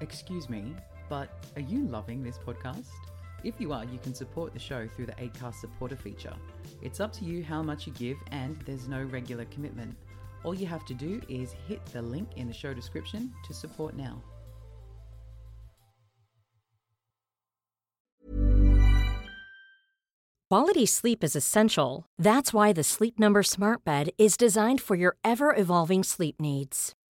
Excuse me, but are you loving this podcast? If you are, you can support the show through the ACAST supporter feature. It's up to you how much you give, and there's no regular commitment. All you have to do is hit the link in the show description to support now. Quality sleep is essential. That's why the Sleep Number Smart Bed is designed for your ever evolving sleep needs.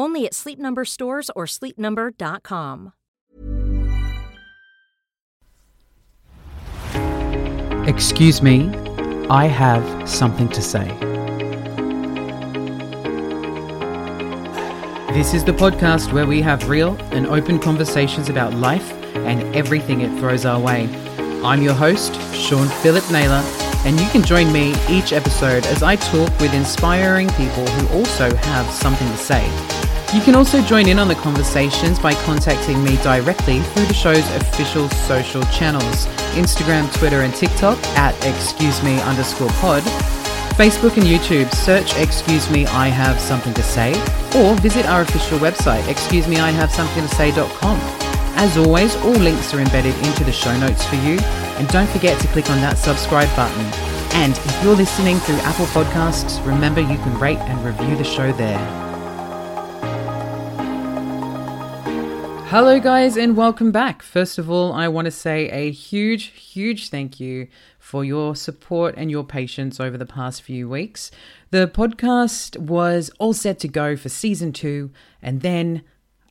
Only at Sleep Number stores or sleepnumber.com. Excuse me, I have something to say. This is the podcast where we have real and open conversations about life and everything it throws our way. I'm your host, Sean Philip Naylor, and you can join me each episode as I talk with inspiring people who also have something to say. You can also join in on the conversations by contacting me directly through the show's official social channels Instagram, Twitter, and TikTok at excuse me underscore pod. Facebook and YouTube, search Excuse Me I Have Something to Say, or visit our official website, excusemeihavesomethingtosay.com. As always, all links are embedded into the show notes for you, and don't forget to click on that subscribe button. And if you're listening through Apple Podcasts, remember you can rate and review the show there. Hello, guys, and welcome back. First of all, I want to say a huge, huge thank you for your support and your patience over the past few weeks. The podcast was all set to go for season two, and then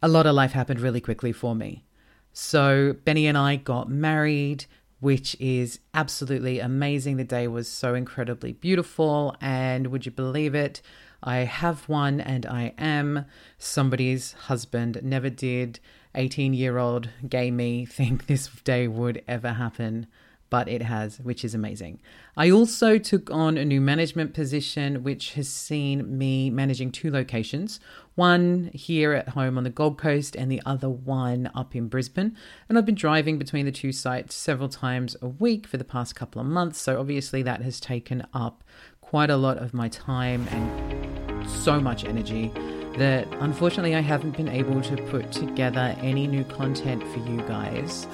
a lot of life happened really quickly for me. So, Benny and I got married, which is absolutely amazing. The day was so incredibly beautiful, and would you believe it? I have one and I am somebody's husband. Never did 18 year old gay me think this day would ever happen, but it has, which is amazing. I also took on a new management position, which has seen me managing two locations one here at home on the Gold Coast and the other one up in Brisbane. And I've been driving between the two sites several times a week for the past couple of months. So obviously, that has taken up quite a lot of my time and so much energy that unfortunately I haven't been able to put together any new content for you guys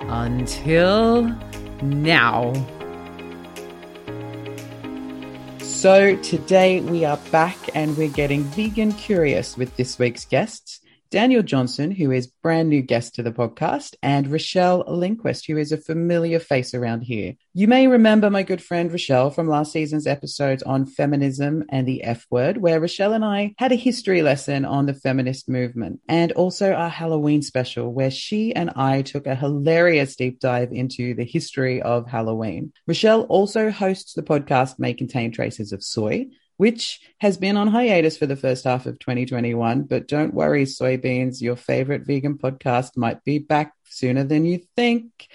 until now. So today we are back and we're getting vegan curious with this week's guests. Daniel Johnson, who is brand new guest to the podcast, and Rochelle Lindquist, who is a familiar face around here. You may remember my good friend Rochelle from last season's episodes on feminism and the F word, where Rochelle and I had a history lesson on the feminist movement, and also our Halloween special, where she and I took a hilarious deep dive into the history of Halloween. Rochelle also hosts the podcast May Contain Traces of Soy, which has been on hiatus for the first half of 2021. But don't worry, soybeans, your favorite vegan podcast might be back sooner than you think,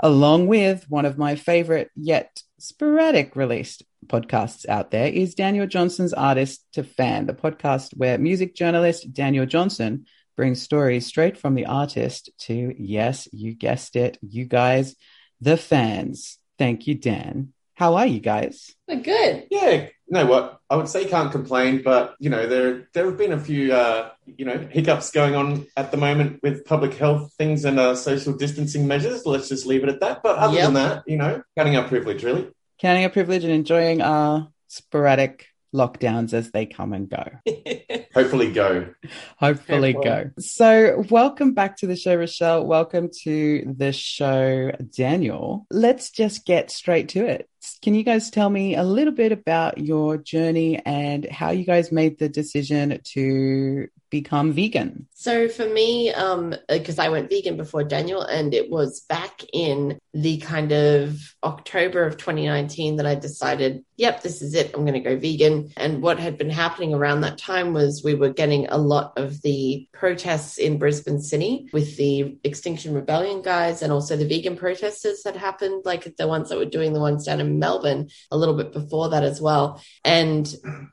along with one of my favorite yet sporadic released podcasts out there is Daniel Johnson's Artist to Fan, the podcast where music journalist Daniel Johnson brings stories straight from the artist to, yes, you guessed it, you guys, the fans. Thank you, Dan. How are you guys? We're good. Yeah, you know what? I would say can't complain, but you know there there have been a few uh, you know hiccups going on at the moment with public health things and uh, social distancing measures. Let's just leave it at that. But other Yep. than that, you know, counting our privilege, really. Counting our privilege and enjoying our sporadic lockdowns as they come and go. Hopefully, go. Hopefully, Careful. go. So, welcome back to the show, Rochelle. Welcome to the show, Daniel. Let's just get straight to it. can you guys tell me a little bit about your journey and how you guys made the decision to become vegan? So for me, um, because I went vegan before Daniel, and it was back in the kind of October of 2019 that I decided, yep, this is it. I'm going to go vegan. And what had been happening around that time was we were getting a lot of the protests in Brisbane City with the Extinction Rebellion guys and also the vegan protesters that happened, like the ones that were doing the ones down in Melbourne a little bit before that as well. And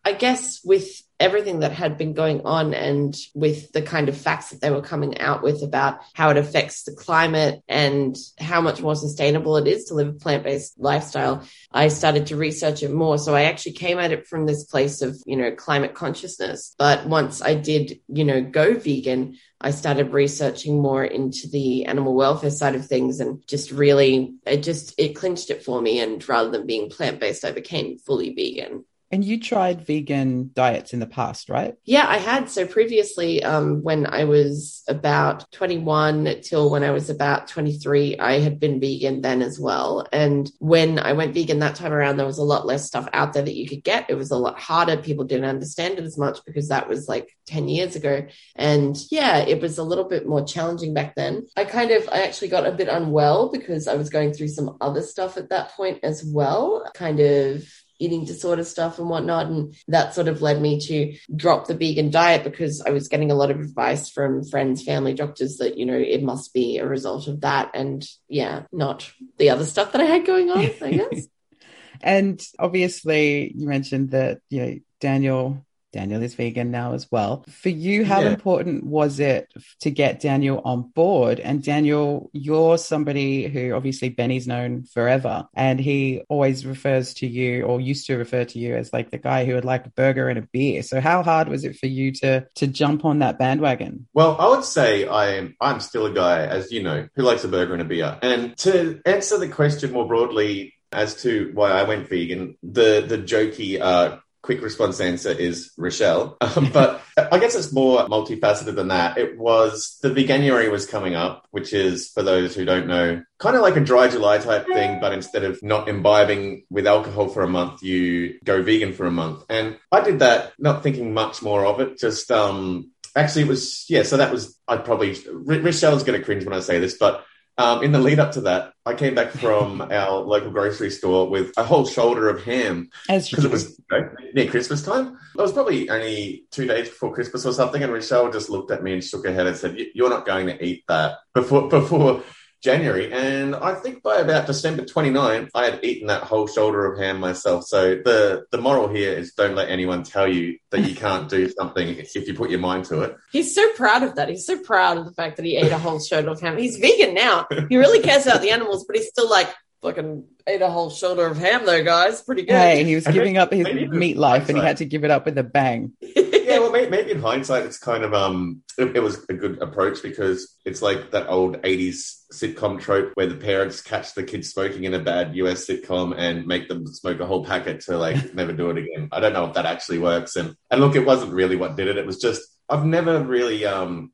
I guess with everything that had been going on and with the kind of facts that they were coming out with about how it affects the climate and how much more sustainable it is to live a plant based lifestyle, I started to research it more. So I actually came at it from this place of, you know, climate consciousness. But once I did, you know, go vegan, I started researching more into the animal welfare side of things and just really, it just, it clinched it for me. And rather than being plant based, I became fully vegan. And you tried vegan diets in the past, right? Yeah, I had. So previously, um, when I was about 21 till when I was about 23, I had been vegan then as well. And when I went vegan that time around, there was a lot less stuff out there that you could get. It was a lot harder. People didn't understand it as much because that was like 10 years ago. And yeah, it was a little bit more challenging back then. I kind of, I actually got a bit unwell because I was going through some other stuff at that point as well. Kind of eating disorder stuff and whatnot. And that sort of led me to drop the vegan diet because I was getting a lot of advice from friends, family, doctors that, you know, it must be a result of that. And yeah, not the other stuff that I had going on, I guess. and obviously, you mentioned that, you know, Daniel Daniel is vegan now as well. For you, how yeah. important was it to get Daniel on board? And Daniel, you're somebody who obviously Benny's known forever, and he always refers to you or used to refer to you as like the guy who would like a burger and a beer. So how hard was it for you to to jump on that bandwagon? Well, I would say I'm I'm still a guy, as you know, who likes a burger and a beer. And to answer the question more broadly, as to why I went vegan, the the jokey uh, quick response answer is Rochelle. Um, but I guess it's more multifaceted than that. It was the Veganuary was coming up, which is, for those who don't know, kind of like a dry July type thing, but instead of not imbibing with alcohol for a month, you go vegan for a month. And I did that, not thinking much more of it, just, um, actually it was, yeah, so that was, I'd probably, Rochelle's going to cringe when I say this, but um, in the lead up to that, I came back from our local grocery store with a whole shoulder of ham because it was you know, near Christmas time. It was probably only two days before Christmas or something, and Rochelle just looked at me and shook her head and said, "You're not going to eat that before before January. And I think by about December 29th, I had eaten that whole shoulder of ham myself. So the, the moral here is don't let anyone tell you that you can't do something if you put your mind to it. He's so proud of that. He's so proud of the fact that he ate a whole shoulder of ham. He's vegan now. He really cares about the animals, but he's still like, fucking ate a whole shoulder of ham though, guys. Pretty good. Hey, he was giving up his meat life and he had to give it up with a bang. yeah, well, maybe, maybe, in hindsight, it's kind of um, it, it, was a good approach because it's like that old '80s sitcom trope where the parents catch the kids smoking in a bad US sitcom and make them smoke a whole packet to like never do it again. I don't know if that actually works. And and look, it wasn't really what did it. It was just I've never really um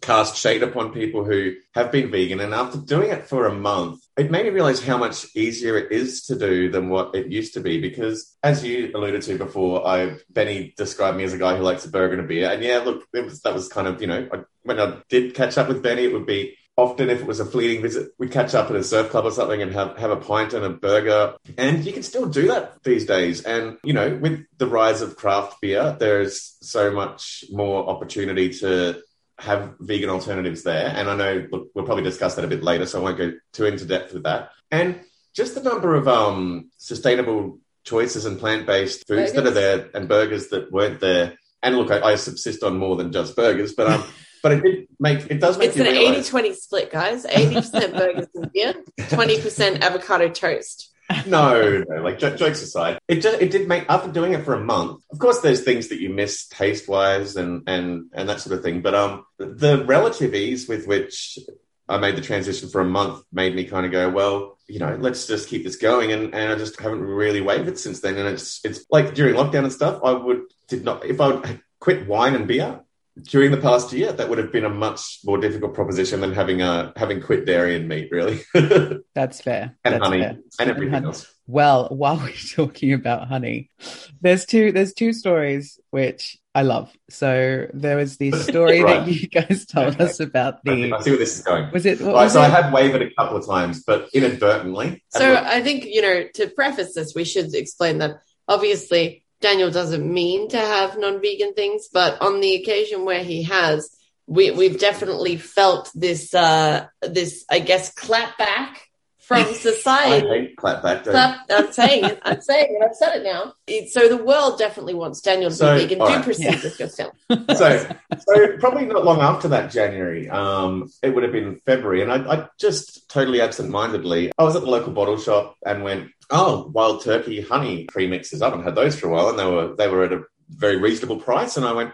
cast shade upon people who have been vegan. And after doing it for a month, it made me realize how much easier it is to do than what it used to be. Because as you alluded to before, I Benny described me as a guy who likes a burger and a beer. And yeah, look, was, that was kind of, you know, I, when I did catch up with Benny, it would be often if it was a fleeting visit, we'd catch up at a surf club or something and have, have a pint and a burger. And you can still do that these days. And, you know, with the rise of craft beer, there's so much more opportunity to have vegan alternatives there. And I know we'll probably discuss that a bit later, so I won't go too into depth with that. And just the number of um, sustainable choices and plant based foods burgers. that are there and burgers that weren't there. And look, I, I subsist on more than just burgers, but um, but it did make it does make it's an 80 20 split, guys. 80% burgers and beer, 20% avocado toast no, no, like j- jokes aside, it just, it did make after doing it for a month. Of course, there's things that you miss taste wise and and and that sort of thing. But um, the relative ease with which I made the transition for a month made me kind of go, well, you know, let's just keep this going. And and I just haven't really wavered since then. And it's it's like during lockdown and stuff, I would did not if I would quit wine and beer during the past year, that would have been a much more difficult proposition than having a having quit dairy and meat, really. That's fair. and That's honey fair. and everything honey. else. Well, while we're talking about honey, there's two there's two stories which I love. So there was the story Right. that you guys told Okay. us about I think the I see where this is going. was it what Right, was so it? I had wavered a couple of times, but inadvertently. So And I think, you know, to preface this, we should explain that obviously Daniel doesn't mean to have non vegan things, but on the occasion where he has, we, we've definitely felt this, uh, this, I guess, clap back from I society. hate clapback. Clap, I'm saying it. I'm saying it. I've said it now. So the world definitely wants Daniel to So, be vegan. Do right. proceed Yeah. with yourself. so, so probably not long after that January, um, it would have been February, and I, I just totally absent-mindedly, I was at the local bottle shop and went, "Oh, wild turkey honey premixes. I haven't had those for a while, and they were they were at a very reasonable price." And I went,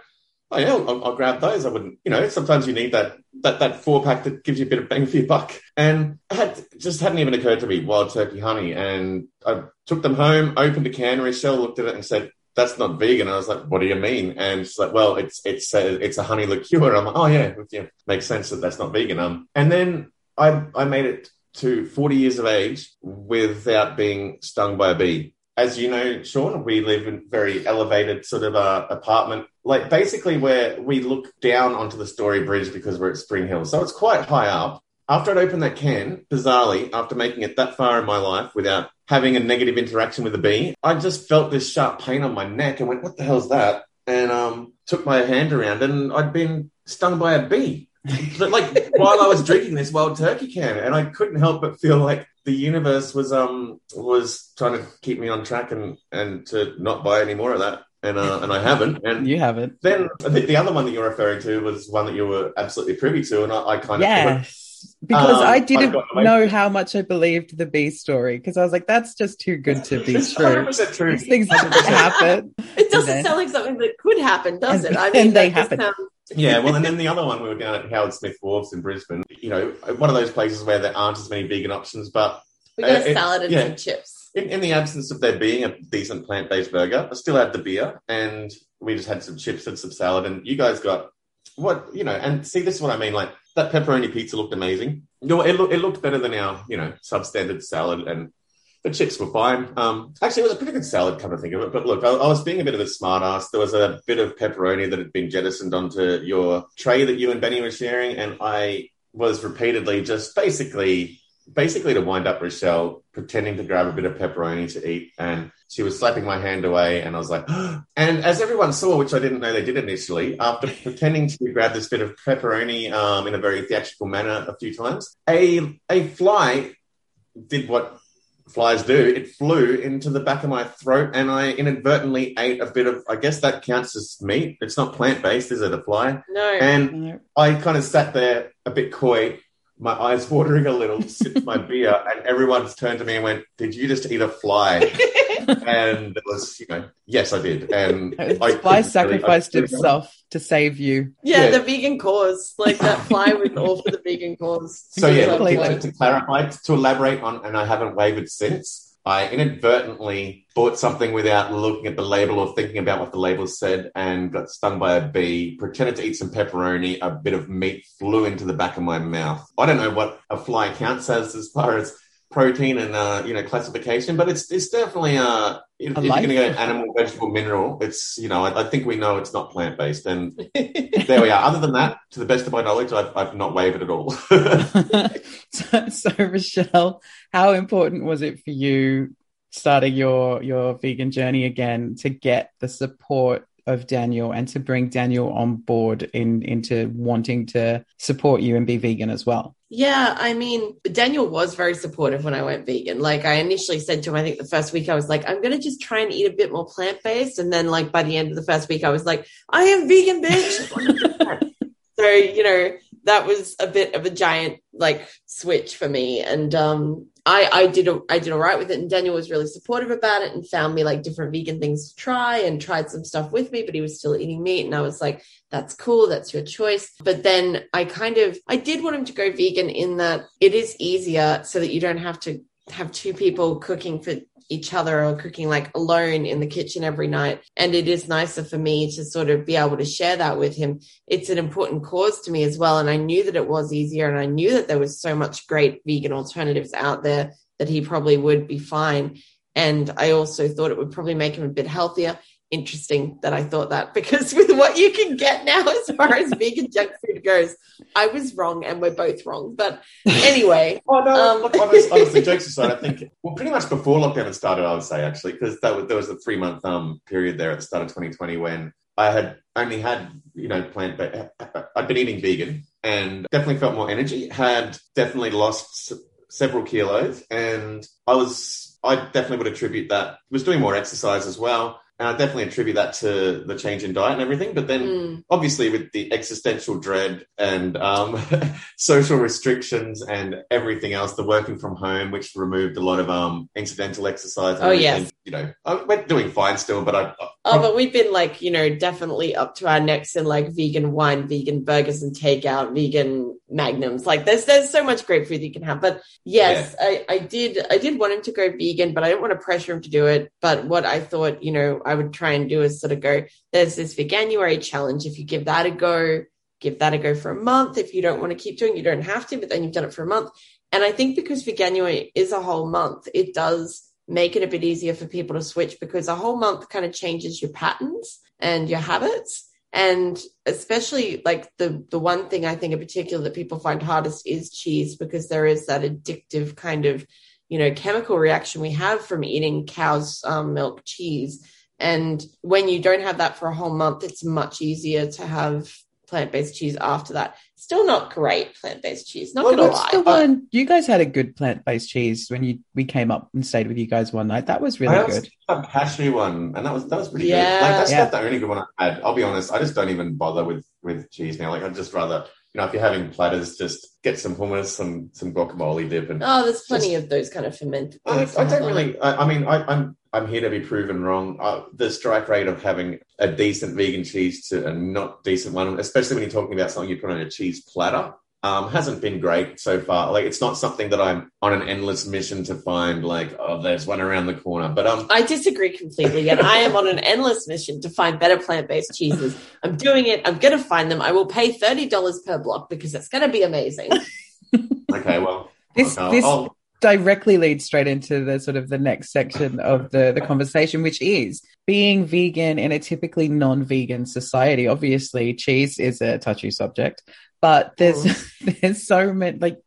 "Oh yeah, I'll, I'll grab those." I wouldn't, you know, sometimes you need that that that four pack that gives you a bit of bang for your buck, and it had just hadn't even occurred to me wild turkey honey, and I took them home, opened a can Rochelle, looked at it, and said that's not vegan. I was like, what do you mean? And she's like, well, it's it's a, it's a honey liqueur. I'm like, oh yeah, yeah, makes sense that that's not vegan. Um, and then I I made it to 40 years of age without being stung by a bee. As you know, Sean, we live in very elevated sort of uh, apartment, like basically where we look down onto the Story Bridge because we're at Spring Hill. So it's quite high up. After I'd opened that can, bizarrely, after making it that far in my life without having a negative interaction with a bee, I just felt this sharp pain on my neck and went, "What the hell's that?" And um, took my hand around, and I'd been stung by a bee. But, like while I was drinking this wild turkey can, and I couldn't help but feel like the universe was um was trying to keep me on track and and to not buy any more of that, and uh, and I haven't. And you haven't. then I think the other one that you're referring to was one that you were absolutely privy to, and I, I kind of Yes. Because Um, I I didn't got know how much I believed the bee story because I was like, that's just too good to be It's true. 100% true. These things happen. It doesn't then- sound like something that could happen, does And- it? I and mean, they that just happen. sounds- Yeah, well, and then the other one we were down at Howard Smith Wharves in Brisbane. You know, one of those places where there aren't as many vegan options, but we got Uh, a it- salad and yeah. some chips. in, in the absence of there being a decent plant-based burger, I still had the beer, and we just had some chips and some salad. And you guys got what you know, and see, this is what I mean. Like that pepperoni pizza looked amazing. No, it looked it looked better than our you know substandard salad, and the chips were fine. Um, actually, it was a pretty good salad, come to think of it. But look, I, I was being a bit of a smartass. There was a bit of pepperoni that had been jettisoned onto your tray that you and Benny were sharing, and I was repeatedly just basically basically to wind up Rochelle, pretending to grab a bit of pepperoni to eat, and she was slapping my hand away, and I was like, and as everyone saw, which I didn't know they did initially, after pretending to grab this bit of pepperoni um, in a very theatrical manner a few times, a a fly did what flies do. It flew into the back of my throat, and I inadvertently ate a bit of. I guess that counts as meat. It's not plant based, is it? A fly, No. and I kind of sat there a bit coy, my eyes watering a little, sipped my beer, and everyone's turned to me and went, "Did you just eat a fly?" and it was, you know, yes, I did. And I Fly couldn't really- sacrificed I- itself to save you. yeah, yeah. the vegan cause. Like that fly was all for the vegan cause. So yeah, Completely. to, to clarify, to elaborate on, and I haven't wavered since. I inadvertently bought something without looking at the label or thinking about what the label said, and got stung by a bee. Pretended to eat some pepperoni. A bit of meat flew into the back of my mouth. I don't know what a fly counts as as far as protein and uh, you know classification, but it's it's definitely uh if, if you're going to go animal, vegetable, mineral, it's you know I, I think we know it's not plant based, and there we are. Other than that, to the best of my knowledge, I've, I've not wavered at all. so, so, Rochelle, how important was it for you starting your your vegan journey again to get the support of Daniel and to bring Daniel on board in into wanting to support you and be vegan as well? Yeah, I mean, Daniel was very supportive when I went vegan. Like, I initially said to him, I think the first week I was like, I'm going to just try and eat a bit more plant based. And then, like, by the end of the first week, I was like, I am vegan, bitch. so, you know, that was a bit of a giant, like, switch for me. And, um, I, I did a, I did all right with it, and Daniel was really supportive about it and found me like different vegan things to try and tried some stuff with me, but he was still eating meat, and I was like, that's cool, that's your choice. But then I kind of I did want him to go vegan in that it is easier so that you don't have to have two people cooking for each other or cooking like alone in the kitchen every night. And it is nicer for me to sort of be able to share that with him. It's an important cause to me as well. And I knew that it was easier and I knew that there was so much great vegan alternatives out there that he probably would be fine. And I also thought it would probably make him a bit healthier interesting that I thought that because with what you can get now as far as vegan junk food goes, I was wrong and we're both wrong. But anyway. oh, no, um, look, honestly, honestly, jokes aside, I think, well, pretty much before lockdown had started, I would say, actually, because there was a three month um, period there at the start of 2020 when I had only had, you know, plant, but I'd been eating vegan and definitely felt more energy, had definitely lost several kilos and I was, I definitely would attribute that, was doing more exercise as well and I definitely attribute that to the change in diet and everything. But then, mm. obviously, with the existential dread and um, social restrictions and everything else, the working from home, which removed a lot of um, incidental exercise. oh, yes. You know, we're doing fine still, but I. oh, but we've been like, you know, definitely up to our necks in like vegan wine, vegan burgers and takeout, vegan magnums. Like, there's there's so much great food you can have. But yes, yeah. I, I did I did want him to go vegan, but I didn't want to pressure him to do it. But what I thought, you know, I would try and do is sort of go, there's this Veganuary challenge. If you give that a go, give that a go for a month. If you don't want to keep doing, you don't have to, but then you've done it for a month. And I think because Veganuary is a whole month, it does make it a bit easier for people to switch because a whole month kind of changes your patterns and your habits. And especially like the the one thing I think in particular that people find hardest is cheese because there is that addictive kind of you know chemical reaction we have from eating cow's um, milk cheese and when you don't have that for a whole month, it's much easier to have plant based cheese after that. Still not great plant based cheese. Not well, gonna lie. The one, you guys had a good plant based cheese when you we came up and stayed with you guys one night. That was really good. A cashew one, and that was that was pretty yeah. good. Like that's yeah. not the only good one I had. I'll be honest. I just don't even bother with with cheese now. Like I'd just rather you know, if you're having platters, just get some hummus, some some guacamole dip, and oh, there's plenty just, of those kind of fermented. I, I don't really. I, I mean, I, I'm, I'm here to be proven wrong. Uh, the strike rate of having a decent vegan cheese to a not decent one, especially when you're talking about something you put on a cheese platter, um, hasn't been great so far. Like it's not something that I'm on an endless mission to find. Like oh, there's one around the corner. But um, I disagree completely, and I am on an endless mission to find better plant based cheeses. I'm doing it. I'm going to find them. I will pay thirty dollars per block because it's going to be amazing. okay, well, this okay, this I'll... directly leads straight into the sort of the next section of the the conversation, which is being vegan in a typically non-vegan society. Obviously, cheese is a touchy subject but there's mm. there's so many like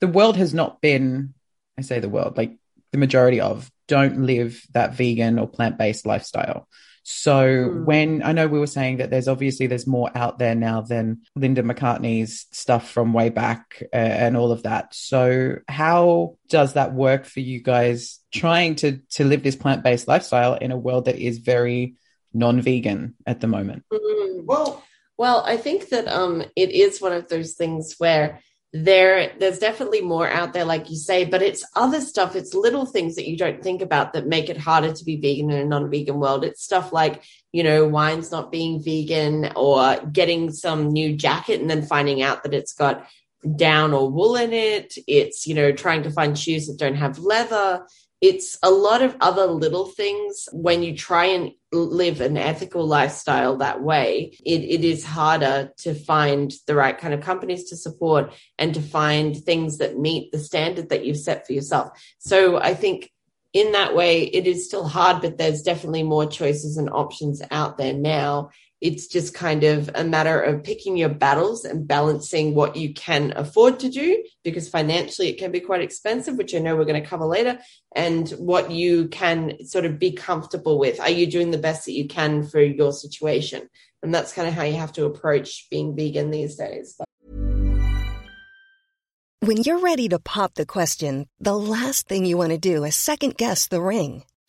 the world has not been I say the world like the majority of don't live that vegan or plant-based lifestyle. So mm. when I know we were saying that there's obviously there's more out there now than Linda McCartney's stuff from way back uh, and all of that. So how does that work for you guys trying to to live this plant-based lifestyle in a world that is very non-vegan at the moment? Mm. Well, well, I think that um, it is one of those things where there there's definitely more out there like you say but it's other stuff it's little things that you don't think about that make it harder to be vegan in a non-vegan world. It's stuff like you know wine's not being vegan or getting some new jacket and then finding out that it's got down or wool in it. It's you know trying to find shoes that don't have leather it's a lot of other little things. When you try and live an ethical lifestyle that way it, it is harder to find the right kind of companies to support and to find things that meet the standard that you've set for yourself. So i think in that way it is still hard but there's definitely more choices and options out there now it's just kind of a matter of picking your battles and balancing what you can afford to do because financially it can be quite expensive, which I know we're going to cover later, and what you can sort of be comfortable with. Are you doing the best that you can for your situation? And that's kind of how you have to approach being vegan these days. When you're ready to pop the question, the last thing you want to do is second guess the ring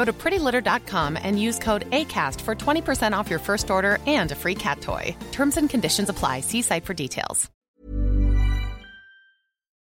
Go to prettylitter.com and use code ACAST for 20% off your first order and a free cat toy. Terms and conditions apply. See site for details.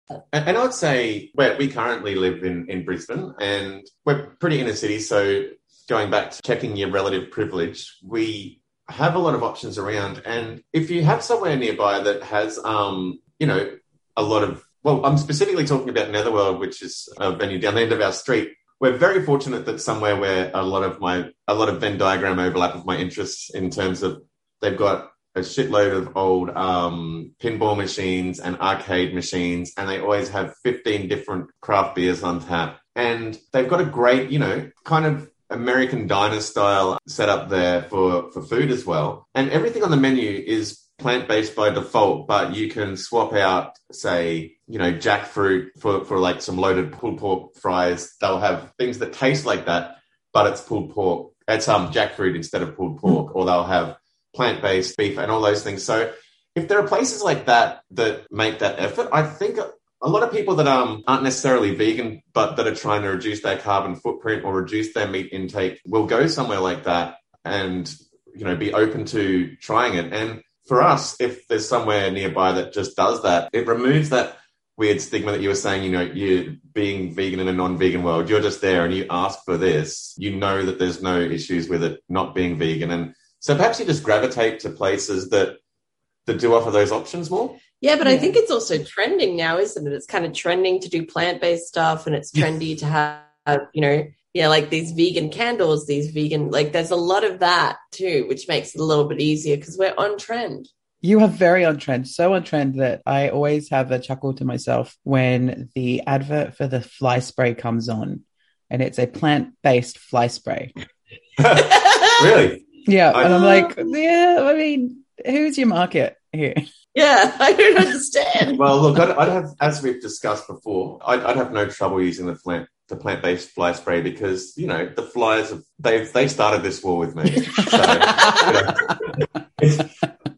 And, and I would say we currently live in, in Brisbane, and we're pretty inner city. So going back to checking your relative privilege, we have a lot of options around. And if you have somewhere nearby that has, um, you know, a lot of well, I'm specifically talking about Netherworld, which is a venue down the end of our street. We're very fortunate that somewhere where a lot of my a lot of Venn diagram overlap of my interests in terms of they've got a shitload of old um, pinball machines and arcade machines, and they always have 15 different craft beers on tap. And they've got a great, you know, kind of American diner style set up there for, for food as well. And everything on the menu is plant based by default, but you can swap out, say, you know, jackfruit for, for like some loaded pulled pork fries. They'll have things that taste like that, but it's pulled pork. It's um jackfruit instead of pulled pork, or they'll have plant based beef and all those things. So if there are places like that that make that effort, I think a lot of people that um, aren't necessarily vegan, but that are trying to reduce their carbon footprint or reduce their meat intake will go somewhere like that and, you know, be open to trying it. And for us, if there's somewhere nearby that just does that, it removes that weird stigma that you were saying, you know, you being vegan in a non-vegan world, you're just there and you ask for this, you know that there's no issues with it not being vegan. And so perhaps you just gravitate to places that that do offer those options more. Yeah, but yeah. I think it's also trending now, isn't it? It's kind of trending to do plant-based stuff and it's trendy to have, you know, yeah, like these vegan candles, these vegan, like there's a lot of that too, which makes it a little bit easier because we're on trend. You are very on trend, so on trend that I always have a chuckle to myself when the advert for the fly spray comes on and it's a plant based fly spray. really? Yeah. I, and I'm like, yeah, I mean, who's your market here? Yeah, I don't understand. well, look, I'd, I'd, have, as we've discussed before, I'd, I'd have no trouble using the plant the plant based fly spray because you know the flies have they've they started this war with me. So, you know,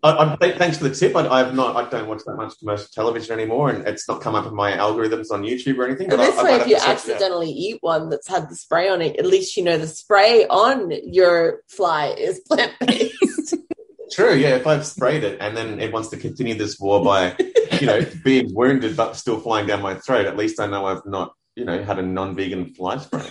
I, I, thanks for the tip. I, I, have not. I don't watch that much commercial television anymore, and it's not come up in my algorithms on YouTube or anything. And this way, if you accidentally eat one that's had the spray on it, at least you know the spray on your fly is plant based. True. Yeah. If I've sprayed it and then it wants to continue this war by, you know, being wounded but still flying down my throat, at least I know I've not, you know, had a non-vegan fly spray.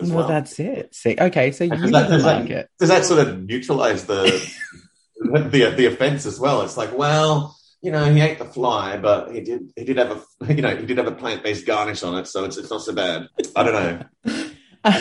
Well, well, that's it. See, okay, so you does that, does like that, it. Does that sort of neutralize the the the offense as well? It's like, well, you know, he ate the fly, but he did he did have a you know he did have a plant based garnish on it, so it's it's not so bad. I don't know. Um,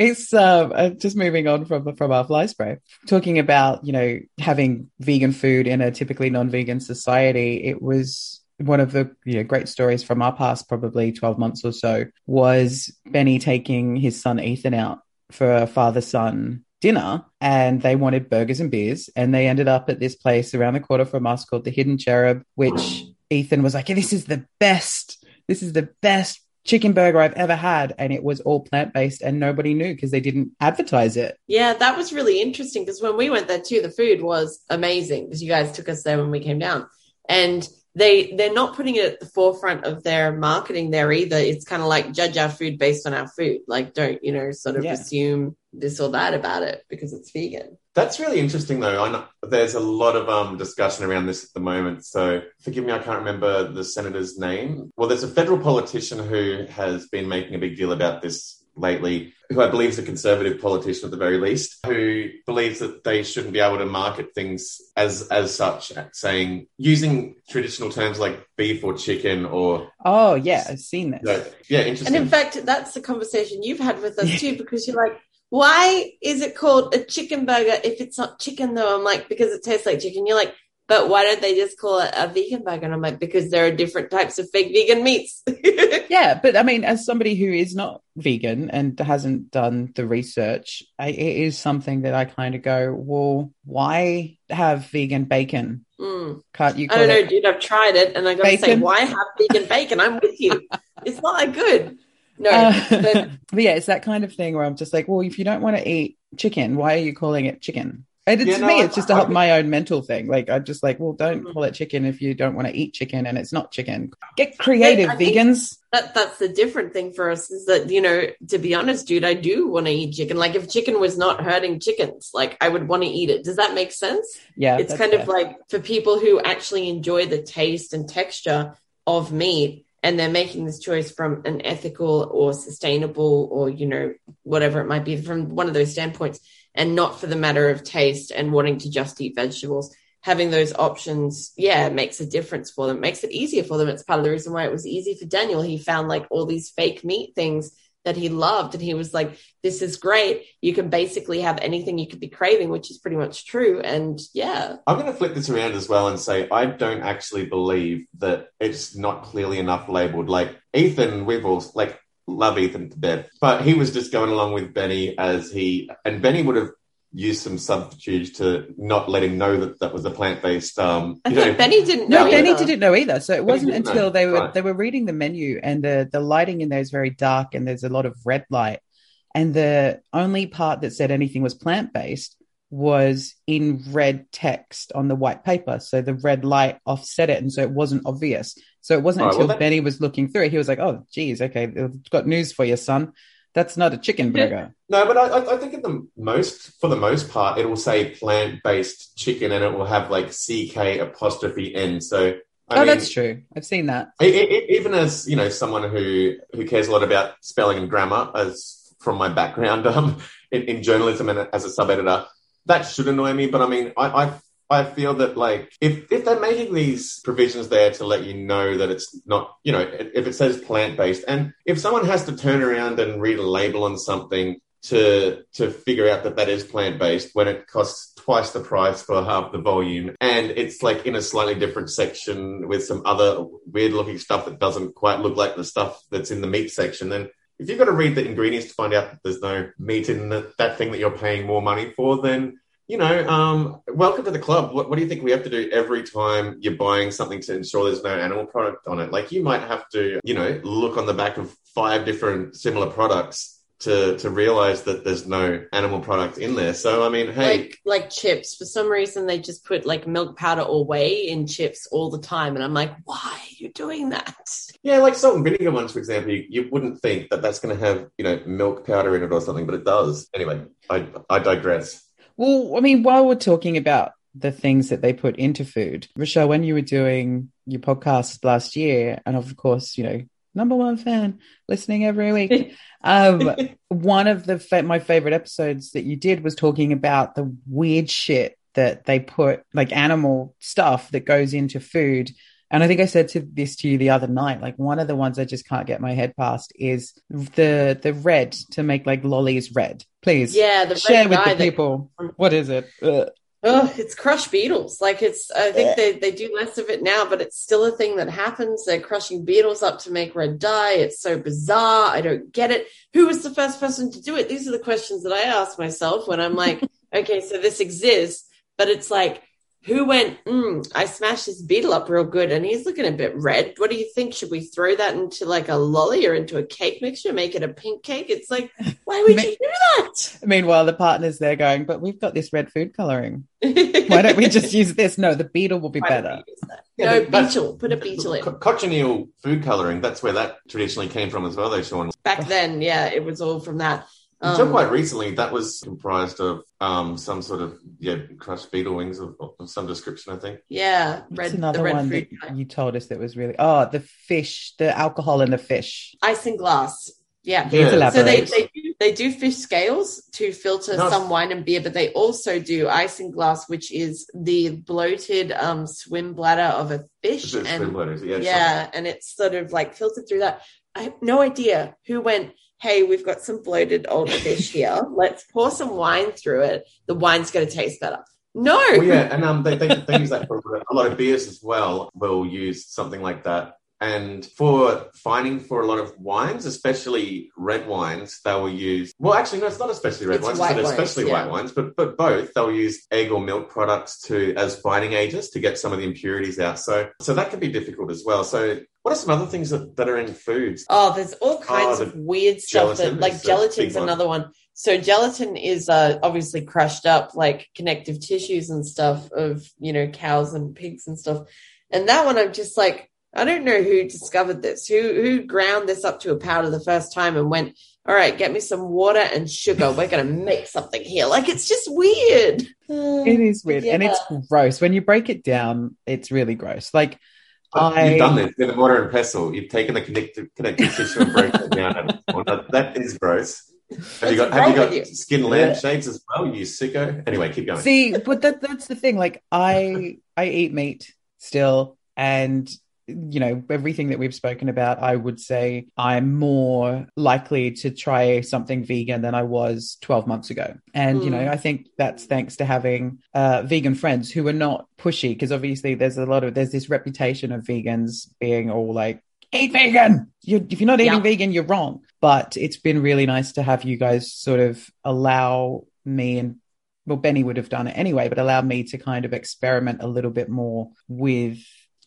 it's um, uh, just moving on from from our fly spray. Talking about you know having vegan food in a typically non-vegan society, it was one of the you know, great stories from our past, probably twelve months or so, was Benny taking his son Ethan out for a father-son dinner, and they wanted burgers and beers, and they ended up at this place around the corner from us called the Hidden Cherub, which Ethan was like, "This is the best." This is the best chicken burger I've ever had, and it was all plant based, and nobody knew because they didn't advertise it. Yeah, that was really interesting because when we went there too, the food was amazing because you guys took us there when we came down, and they they're not putting it at the forefront of their marketing there either. It's kind of like judge our food based on our food, like don't you know sort of yeah. assume this or that about it because it's vegan. That's really interesting, though. I know there's a lot of um, discussion around this at the moment. So forgive me, I can't remember the senator's name. Well, there's a federal politician who has been making a big deal about this lately, who I believe is a conservative politician at the very least, who believes that they shouldn't be able to market things as as such, saying using traditional terms like beef or chicken or oh yeah, I've seen this. So, yeah, interesting. And in fact, that's the conversation you've had with us too, because you're like, why is it called a chicken burger if it's not chicken though? I'm like, because it tastes like chicken. You're like, but why don't they just call it a vegan burger? And I'm like, because there are different types of fake vegan meats. yeah, but I mean, as somebody who is not vegan and hasn't done the research, I, it is something that I kind of go, well, why have vegan bacon Mm. Can't you I don't know, dude. I've tried it, and I got to say, why have vegan bacon? I'm with you. it's not that good. No, Uh, but but yeah, it's that kind of thing where I'm just like, well, if you don't want to eat chicken, why are you calling it chicken? And it's Yeah, to me, it's just to help my own mental thing. Like I'm just like, well, don't Mhm. call it chicken if you don't want to eat chicken and it's not chicken. Get creative, vegans. that that's the different thing for us is that you know, to be honest, dude, I do want to eat chicken. Like if chicken was not hurting chickens, like I would want to eat it. Does that make sense? Yeah, it's kind of like for people who actually enjoy the taste and texture of meat and they're making this choice from an ethical or sustainable or you know whatever it might be from one of those standpoints and not for the matter of taste and wanting to just eat vegetables. Having those options yeah makes a difference for them makes it easier for them. It's part of the reason why it was easy for daniel. He found like all these fake meat things that he loved and he was like this is great. You can basically have anything you could be craving which is pretty much true and yeah. I'm going to flip this around as well and say I don't actually believe that it's not clearly enough labeled. Like Ethan, we've all like love Ethan to death, but he was just going along with Benny as he and Benny would have used some subterfuge to not let him know that that was a plant based. Um, i you think know, benny didn't No, know Benny either. didn't know either. So it wasn't didn't know. until they were Right. they were reading the menu and the the lighting in there is very dark and there's a lot of red light. And the only part that said anything was plant based was in red text on the white paper. So the red light offset it, and so it wasn't obvious. So it wasn't Right, until well, that- Benny was looking through it, he was like, "Oh, geez, okay, I've got news for you, son. That's not a chicken burger." No, but I, I- think at the most, for the most part, it will say plant-based chicken, and it will have like CK apostrophe N. So, I oh, mean, that's true. I've seen that. E- e- even as you know, someone who who cares a lot about spelling and grammar, as from my background um, in, in journalism and as a sub editor, that should annoy me. But I mean, I, I I feel that like if if they're making these provisions there to let you know that it's not, you know, if it says plant based, and if someone has to turn around and read a label on something to to figure out that that is plant based when it costs twice the price for half the volume and it's like in a slightly different section with some other weird looking stuff that doesn't quite look like the stuff that's in the meat section then if you've got to read the ingredients to find out that there's no meat in the, that thing that you're paying more money for then you know um, welcome to the club. What, what do you think we have to do every time you're buying something to ensure there's no animal product on it? Like you might have to you know look on the back of five different similar products to to realize that there's no animal product in there. So I mean, hey, like like chips. For some reason, they just put like milk powder or whey in chips all the time, and I'm like, why are you doing that? yeah, like salt and vinegar ones, for example, you, you wouldn't think that that's going to have you know milk powder in it or something, but it does. Anyway, I I digress. Well, I mean, while we're talking about the things that they put into food, Rochelle, when you were doing your podcast last year, and of course, you know, number one fan listening every week. um, one of the fa- my favorite episodes that you did was talking about the weird shit that they put, like animal stuff that goes into food. And I think I said to this to you the other night. Like one of the ones I just can't get my head past is the the red to make like lollies red. Please, Yeah, the red share with the that- people. What is it? Ugh. Oh, it's crushed beetles. Like it's, I think they, they do less of it now, but it's still a thing that happens. They're crushing beetles up to make red dye. It's so bizarre. I don't get it. Who was the first person to do it? These are the questions that I ask myself when I'm like, okay, so this exists, but it's like, who went, mm, I smashed this beetle up real good and he's looking a bit red. What do you think? Should we throw that into like a lolly or into a cake mixture, make it a pink cake? It's like, why would you do that? Meanwhile, the partner's there going, but we've got this red food coloring. Why don't we just use this? No, the beetle will be Why better. we use? Yeah, no, beetle. Put a beetle in. Co- cochineal food coloring. That's where that traditionally came from as well, though, Sean. Back then, yeah, it was all from that. Until Um, quite recently, that was comprised of um, some sort of yeah crushed beetle wings of, of some description, I think. yeah, What's red, another the red one food. that you told us that was really oh the fish, the alcohol in the fish. Isinglass. Yeah. Please Yeah. So they, they do they do fish scales to filter No. some wine and beer, but they also do ice and isinglass, which is the bloated um, swim bladder of a fish. And swim bladders, yeah, yeah, and it's sort of like filtered through that. I have no idea who went. Hey, we've got some bloated old fish here. Let's pour some wine through it. The wine's going to taste better. No. Well, yeah, and um, they, they, they use that for a lot of beers as well. Will use something like that And for finding for a lot of wines, especially red wines, they will use well, actually, no, it's not especially red It's wines, white but wines, especially yeah. white wines, but but both they'll use egg or milk products to as binding agents to get some of the impurities out. So so that can be difficult as well. So what are some other things that, that are in foods? Oh, there's all kinds Oh, of weird stuff that, like gelatin's big one. another one. So gelatin is uh, obviously crushed up, like connective tissues and stuff of you know cows and pigs and stuff. And that one, I'm just like, I don't know who discovered this, who who ground this up to a powder the first time and went, all right, get me some water and sugar. We're gonna make something here. Like it's just weird. It is weird and it's gross. When you break it down, it's really gross. Like I You've done this with a mortar and pestle. You've taken the connective, connective tissue and broken it down. Well, that- that is gross. Have you got, What's have you got you? skin lampshades as well? You sicko. Anyway, keep going. See, but that that's the thing. Like I I eat meat still and you know, everything that we've spoken about, I would say I'm more likely to try something vegan than I was 12 months ago. And, you know, Mm. I think that's thanks to having uh, vegan friends who are not pushy, because obviously there's a lot of, there's this reputation of vegans being all like, eat vegan. You're, if you're not eating Yeah. vegan, you're wrong. But it's been really nice to have you guys sort of allow me and well, Benny would have done it anyway, but allowed me to kind of experiment a little bit more with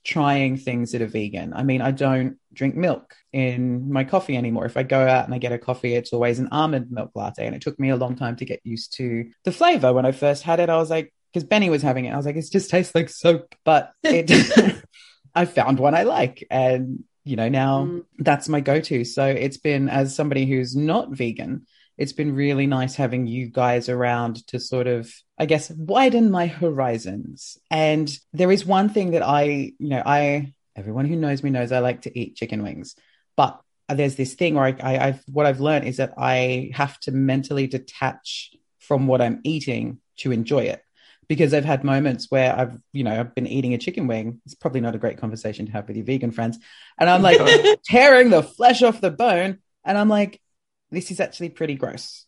trying things that are vegan. I mean, I don't drink milk in my coffee anymore. If I go out and I get a coffee, it's always an almond milk latte. And it took me a long time to get used to the flavor. When I first had it, I was like, because Benny was having it, I was like, it just tastes like soap. But it, I found one I like. And, you know, now Mm. that's my go to. So it's been, as somebody who's not vegan, it's been really nice having you guys around to sort of, I guess, widen my horizons. And there is one thing that I, you know, I, everyone who knows me knows I like to eat chicken wings, but there's this thing where I, I, I've, what I've learned is that I have to mentally detach from what I'm eating to enjoy it. Because I've had moments where I've, you know, I've been eating a chicken wing. It's probably not a great conversation to have with your vegan friends. And I'm like tearing the flesh off the bone. And I'm like, this is actually pretty gross.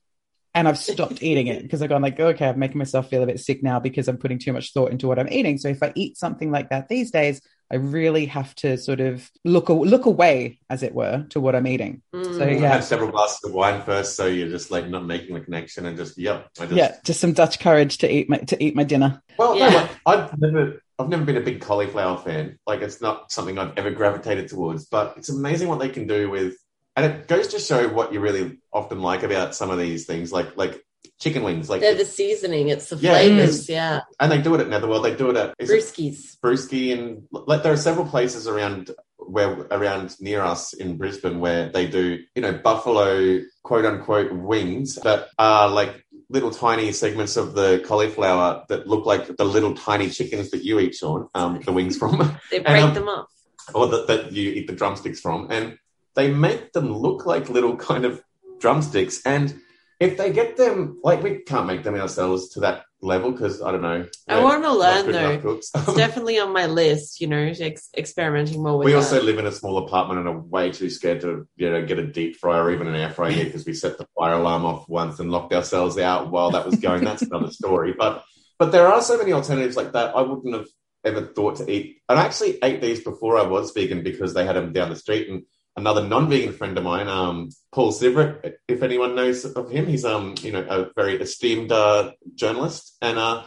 And I've stopped eating it because I've gone like, okay, I'm making myself feel a bit sick now because I'm putting too much thought into what I'm eating. So if I eat something like that these days, I really have to sort of look look away, as it were, to what I'm eating. Mm. So You yeah, Have several glasses of wine first, so you're just like not making the connection and just yep. I just, yeah, just some Dutch courage to eat my to eat my dinner. Well, Yeah. no, like, I've never, I've never been a big cauliflower fan. Like, it's not something I've ever gravitated towards. But it's amazing what they can do with, and it goes to show what you really often like about some of these things, like like chicken wings, like, They're the seasoning, it's the Yeah, flavors, yeah. and they do it at Netherworld. They do it at Brewskis. Brewski, and like there are several places around where around near us in Brisbane where they do, you know, buffalo quote unquote wings that are like little tiny segments of the cauliflower that look like the little tiny chickens that you eat, Sean, um, the wings from, They And, break um, them up. or that, that you eat the drumsticks from, and they make them look like little kind of drumsticks. And if they get them, like we can't make them ourselves to that level because I don't know. I wanna learn, though. It's definitely on my list, you know, ex- experimenting more with we that. also live in a small apartment and are way too scared to you know get a deep fryer or even an air fryer here because we set the fire alarm off once and locked ourselves out while that was going. That's another story. But but there are so many alternatives like that. I wouldn't have ever thought to eat. And I actually ate these before I was vegan because they had them down the street. And another non-vegan friend of mine, um, Paul Sivert, if anyone knows of him, he's um you know a very esteemed uh, journalist, and uh,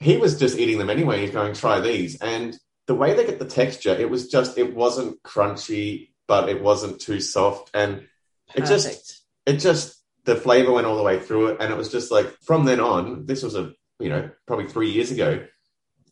he was just eating them anyway. He's going try these and the way they get the texture, it was just it wasn't crunchy, but it wasn't too soft, and it just it just the flavor went all the way through it, and it was just like from then on. This was a you know probably three years ago.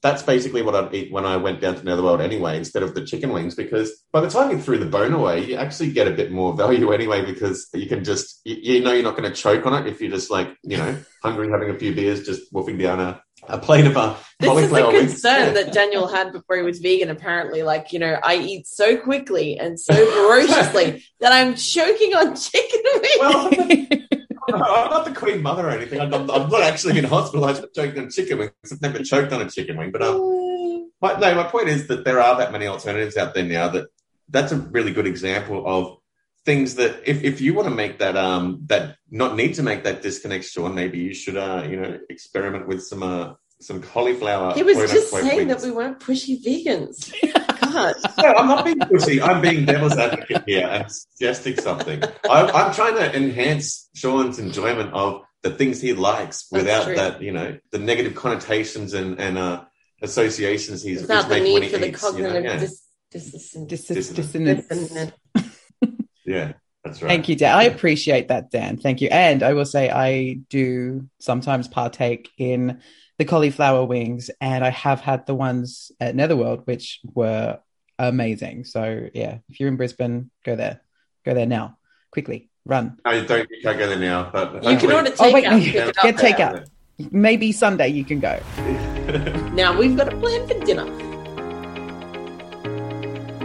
That's basically what I'd eat when I went down to Netherworld anyway, instead of the chicken wings, because by the time you threw the bone away, you actually get a bit more value anyway, because you can just, you, you know, you're not going to choke on it if you're just like, you know, hungry, having a few beers, just wolfing down a, a plate of a This is the concern that Daniel had before he was vegan, apparently. Like, you know, I eat so quickly and so voraciously that I'm choking on chicken wings. Well, I'm not the queen mother or anything. I'm, I'm not actually been hospitalized for choking on chicken wings. I've never choked on a chicken wing. But um, my, no, my point is that there are that many alternatives out there now that that's a really good example of things that if, if you want to make that um that not need to make that disconnect, Sean, maybe you should uh you know experiment with some uh some cauliflower. he was just saying wings. that we weren't pushy vegans. can't. No, I'm not being pushy. I'm being devil's advocate here and suggesting something. I, I'm trying to enhance Sean's enjoyment of the things he likes without that, you know, the negative connotations and, and uh, associations he's, Without he's the making when need he for the eats. You know? cognitive yeah. dis- dissonance. Dis- Dissonance. dissonance. yeah, that's right. Thank you, Dan. I appreciate that, Dan. Thank you. And I will say I do sometimes partake in the cauliflower wings, and I have had the ones at Netherworld, which were amazing. So yeah, if you're in Brisbane, go there. Go there now. Quickly. Run. No, you don't. You can't go there now. But You can hopefully- order Oh, wait, takeout. no, and pick it up get takeout. Maybe Sunday you can go. Now we've got a plan for dinner.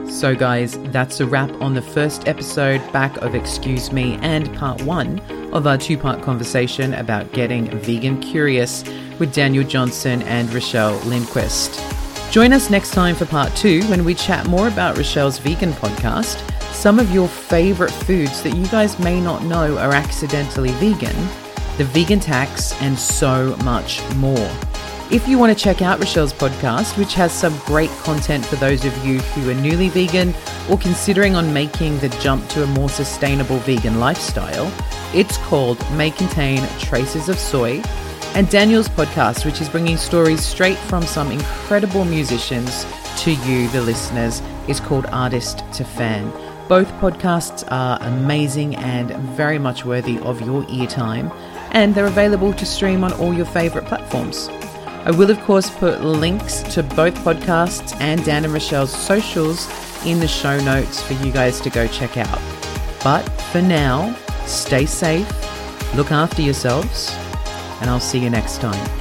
So, guys, that's a wrap on the first episode back of Excuse Me and part one of our two part conversation about getting vegan curious with Daniel Johnson and Rochelle Lindquist. Join us next time for part two when we chat more about Rochelle's vegan podcast, some of your favorite foods that you guys may not know are accidentally vegan, the vegan tax, and so much more. If you want to check out Rochelle's podcast, which has some great content for those of you who are newly vegan or considering on making the jump to a more sustainable vegan lifestyle, it's called May Contain Traces of Soy. And Daniel's podcast, which is bringing stories straight from some incredible musicians to you, the listeners, is called Artist to Fan. Both podcasts are amazing and very much worthy of your ear time, and they're available to stream on all your favorite platforms. I will, of course, put links to both podcasts and Dan and Rochelle's socials in the show notes for you guys to go check out. But for now, stay safe, look after yourselves, and I'll see you next time.